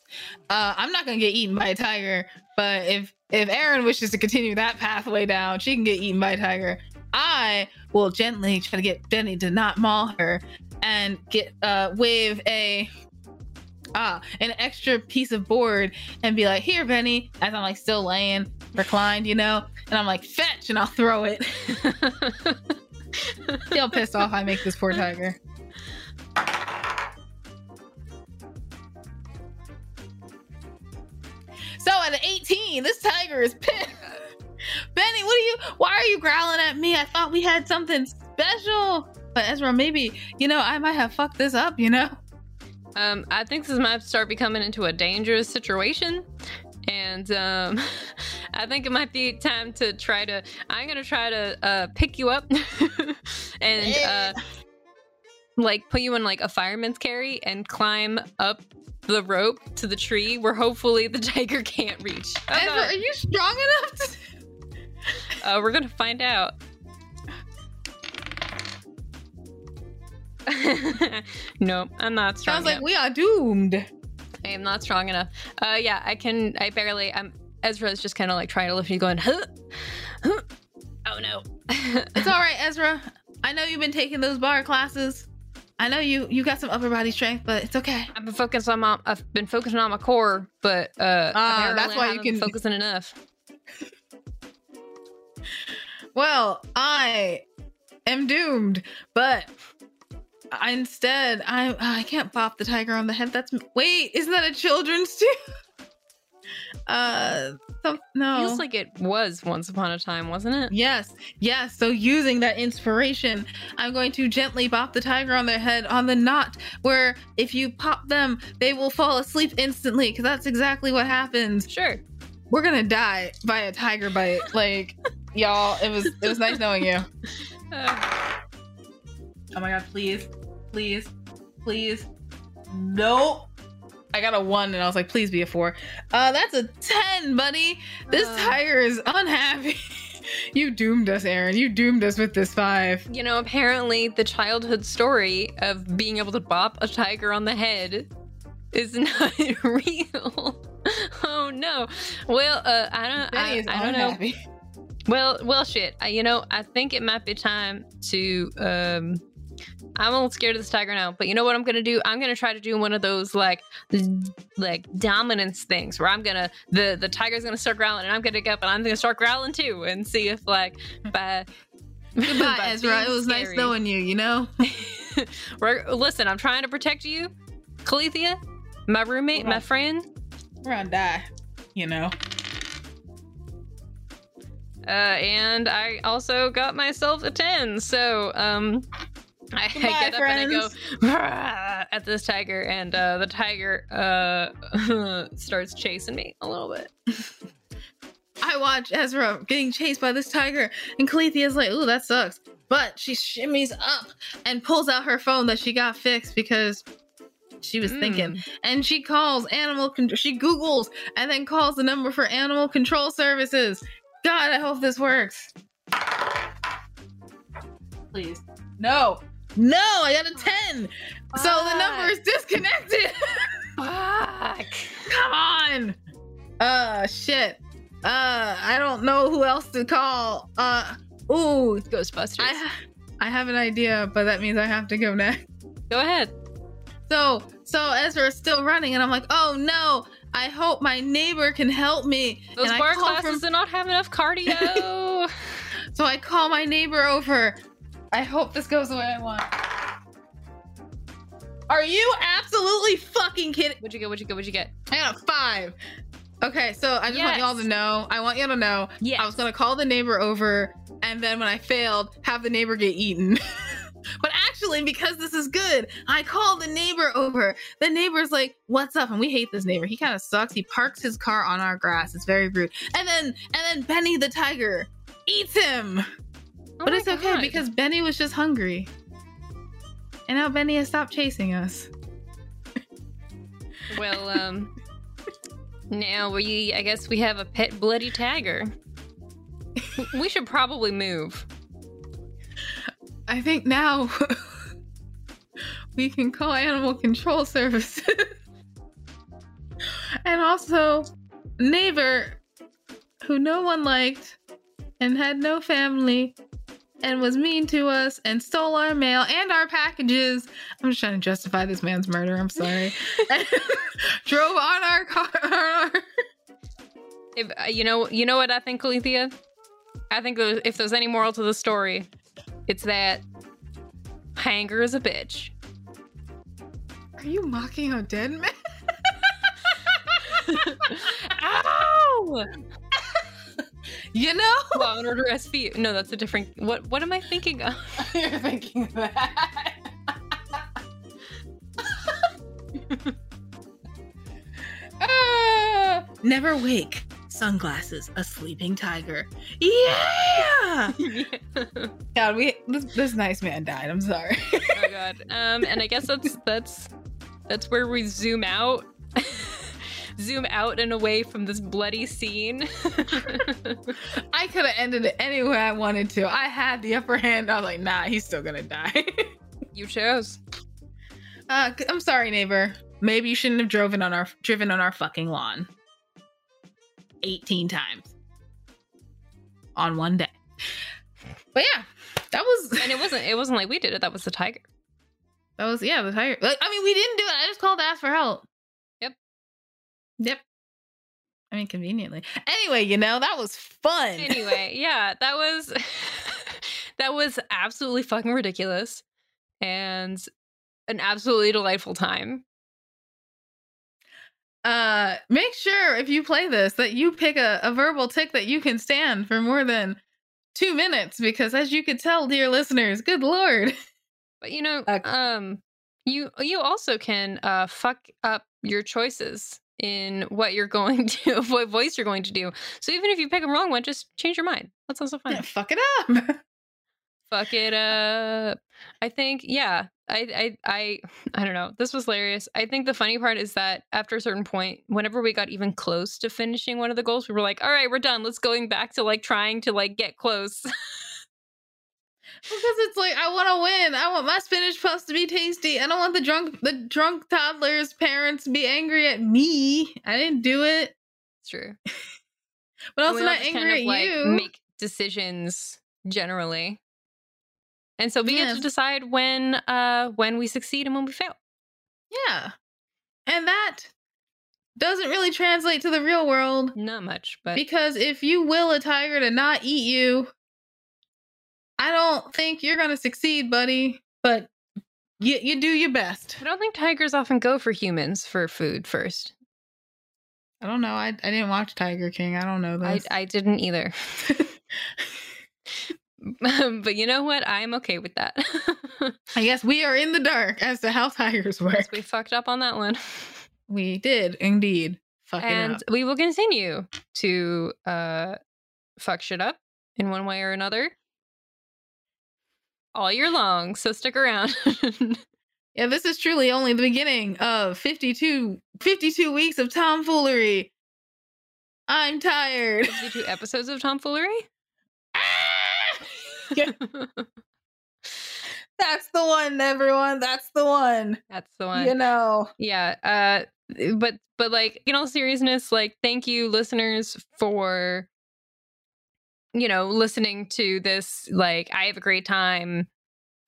Uh, I'm not gonna get eaten by a tiger, but if, if Erin wishes to continue that pathway down, she can get eaten by a tiger. I will gently try to get Benny to not maul her and get, uh, wave a, ah, an extra piece of board and be like, here, Benny, as I'm like still laying, reclined, you know, and I'm like, fetch, and I'll throw it. Feel pissed off I make this poor tiger. So at 18, this tiger is pissed. Benny, what are you? Why are you growling at me? I thought we had something special. But Ezra, maybe you know I might have fucked this up. You know. Um, I think this might start becoming into a dangerous situation. And um, I think it might be time to try to. I'm gonna try to uh, pick you up and uh, like put you in like a fireman's carry and climb up the rope to the tree where hopefully the tiger can't reach. Ezra, are you strong enough? To... Uh, we're gonna find out. no, I'm not strong. Sounds like we are doomed. I am not strong enough. Uh, yeah, I can. I barely. I'm. Ezra is just kind of like trying to lift me, going, huh, huh. oh no. It's all right, Ezra. I know you've been taking those bar classes. I know you you got some upper body strength, but it's okay. I've been focused on my. I've been focusing on my core, but uh, apparently that's why you can- focusing enough. Well, I am doomed, but I, instead I I can't pop the tiger on the head. That's wait, isn't that a children's too? Uh, no. Feels like it was once upon a time, wasn't it? Yes, yes. So using that inspiration, I'm going to gently pop the tiger on their head on the knot where if you pop them, they will fall asleep instantly because that's exactly what happens. Sure. We're gonna die by a tiger bite. Like, y'all, it was it was nice knowing you. Uh, Oh my god, please, please, please. Nope. I got a one and I was like, please be a four. Uh that's a ten, buddy. This Uh. tiger is unhappy. you doomed us, Erin. You doomed us with this five. You know, apparently the childhood story of being able to bop a tiger on the head is not real. oh no. Well, uh, I don't. I, I, don't know. Well, well, shit. I, you know, I think it might be time to. um I'm a little scared of this tiger now, but you know what I'm gonna do? I'm gonna try to do one of those like, like dominance things where I'm gonna the the tiger's gonna start growling and I'm gonna get up and I'm gonna start growling too and see if like by Goodbye, Ezra. It was scary. nice knowing you. You know. listen, I'm trying to protect you, Calethea, my roommate, my friend. We're gonna die. You know. Uh, and I also got myself a 10. So, um, I, Goodbye, I get up friends. and I go at this tiger, and uh, the tiger uh, starts chasing me a little bit. I watch Ezra getting chased by this tiger, and Calethea's like, "Ooh, that sucks." But she shimmies up and pulls out her phone that she got fixed because she was mm. thinking, and she calls animal control. She Google's and then calls the number for animal control services. God, I hope this works. Please, no. No, I got a 10. Fuck. So the number is disconnected. Fuck. Come on. Uh shit. Uh I don't know who else to call. Uh ooh, Ghostbusters. I, I have an idea, but that means I have to go next. Go ahead. So so Ezra's still running and I'm like, "Oh no. I hope my neighbor can help me." Those and bar classes from... do not have enough cardio. so I call my neighbor over I hope this goes the way I want. Are you absolutely fucking kidding? What'd you get? What'd you get? What'd you get? I got a five. Okay, so I just yes. want y'all to know. I want y'all to know. Yes. I was gonna call the neighbor over, and then when I failed, have the neighbor get eaten. but actually, because this is good, I call the neighbor over. The neighbor's like, "What's up?" And we hate this neighbor. He kind of sucks. He parks his car on our grass. It's very rude. And then, and then Benny the tiger eats him. Oh but it's okay because Benny was just hungry. And now Benny has stopped chasing us. well, um now we I guess we have a pet bloody tiger. we should probably move. I think now we can call animal control services. and also neighbor who no one liked and had no family and was mean to us and stole our mail and our packages. I'm just trying to justify this man's murder. I'm sorry. drove on our car. our... If uh, you know, you know what I think, Calethea. I think if there's any moral to the story, it's that Hanger is a bitch. Are you mocking a dead man? Ow! You know? Law and Order SV. No, that's a different. What What am I thinking of? You're thinking that. uh, never wake. Sunglasses, a sleeping tiger. Yeah! God, we this, this nice man died. I'm sorry. oh God. Um, and I guess that's that's that's where we zoom out zoom out and away from this bloody scene. I could have ended it any way I wanted to. I had the upper hand. I was like, nah, he's still gonna die. you chose. Uh, I'm sorry, neighbor. Maybe you shouldn't have driven on our driven on our fucking lawn. 18 times on one day. But yeah, that was And it wasn't it wasn't like we did it, that was the tiger. That was yeah, the tiger. Like, I mean, we didn't do it. I just called to ask for help. Yep. I mean, conveniently. Anyway, you know, that was fun. Anyway, yeah, that was that was absolutely fucking ridiculous and an absolutely delightful time. Uh, make sure if you play this that you pick a, a verbal tick that you can stand for more than two minutes, because as you could tell, dear listeners, good lord. But you know, um, you you also can uh fuck up your choices in what you're going to, what voice you're going to do. So even if you pick a wrong one, just change your mind. That's also fine. Yeah, fuck it up. fuck it uh, up. I think, yeah. I, I, I, I don't know. This was hilarious. I think the funny part is that after a certain point, whenever we got even close to finishing one of the goals, we were like, "All right, we're done. Let's going back to like trying to like get close." Because it's like I want to win. I want my spinach puffs to be tasty. I don't want the drunk the drunk toddler's parents to be angry at me. I didn't do it. it's true. But also not angry kind of, at like, you. Make decisions generally, and so we get to decide when, uh, when we succeed and when we fail. yeah. And that doesn't really translate to the real world Not much, but because if you will a tiger to not eat you, I don't think you're going to succeed, buddy. But you you do your best. I don't think tigers often go for humans for food first. I don't know. I I didn't watch Tiger King. I don't know I, this. I didn't either. but you know what? I'm okay with that. I guess we are in the dark as to how tigers work. we fucked up on that one. We did indeed fuck and up. we will continue to uh fuck shit up in one way or another all year long. So stick around. Yeah, this is truly only the beginning of 52, 52 weeks of tomfoolery. I'm tired. 52 episodes of tomfoolery. Yeah. That's the one, everyone. That's the one. That's the one. You know. yeah uh but but like in all seriousness like thank you listeners for you know listening to this like i have a great time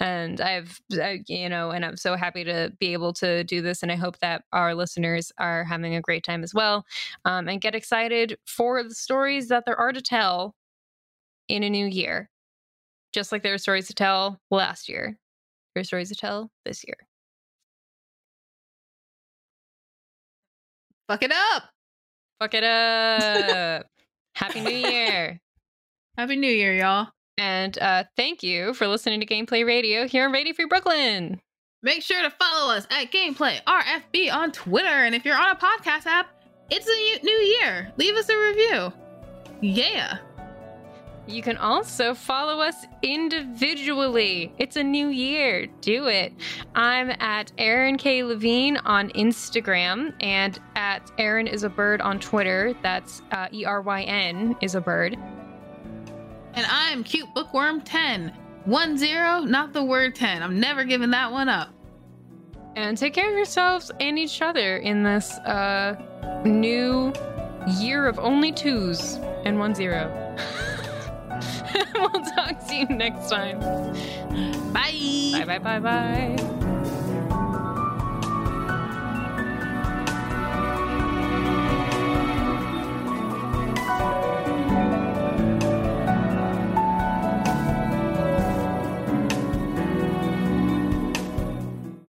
and i've I, you know and i'm so happy to be able to do this and i hope that our listeners are having a great time as well um, and get excited for the stories that there are to tell in a new year just like there were stories to tell last year there are stories to tell this year Fuck it up. Fuck it up. Happy New Year. Happy New Year, y'all. And uh, thank you for listening to GMless Radio here on Radio Free Brooklyn. Make sure to follow us at GMless RFB on Twitter. And if you're on a podcast app, it's a new year. Leave us a review. Yeah. You can also follow us individually. It's a new year. Do it. I'm at Erin K. Levine on Instagram and at Erin is a bird on Twitter. That's uh, E R Y N is a bird. And I'm Cute Bookworm 10. One zero, not the word 10. I'm never giving that one up. And take care of yourselves and each other in this uh, new year of only twos and one zero. we'll talk to you next time. Bye. Bye, bye, bye, bye.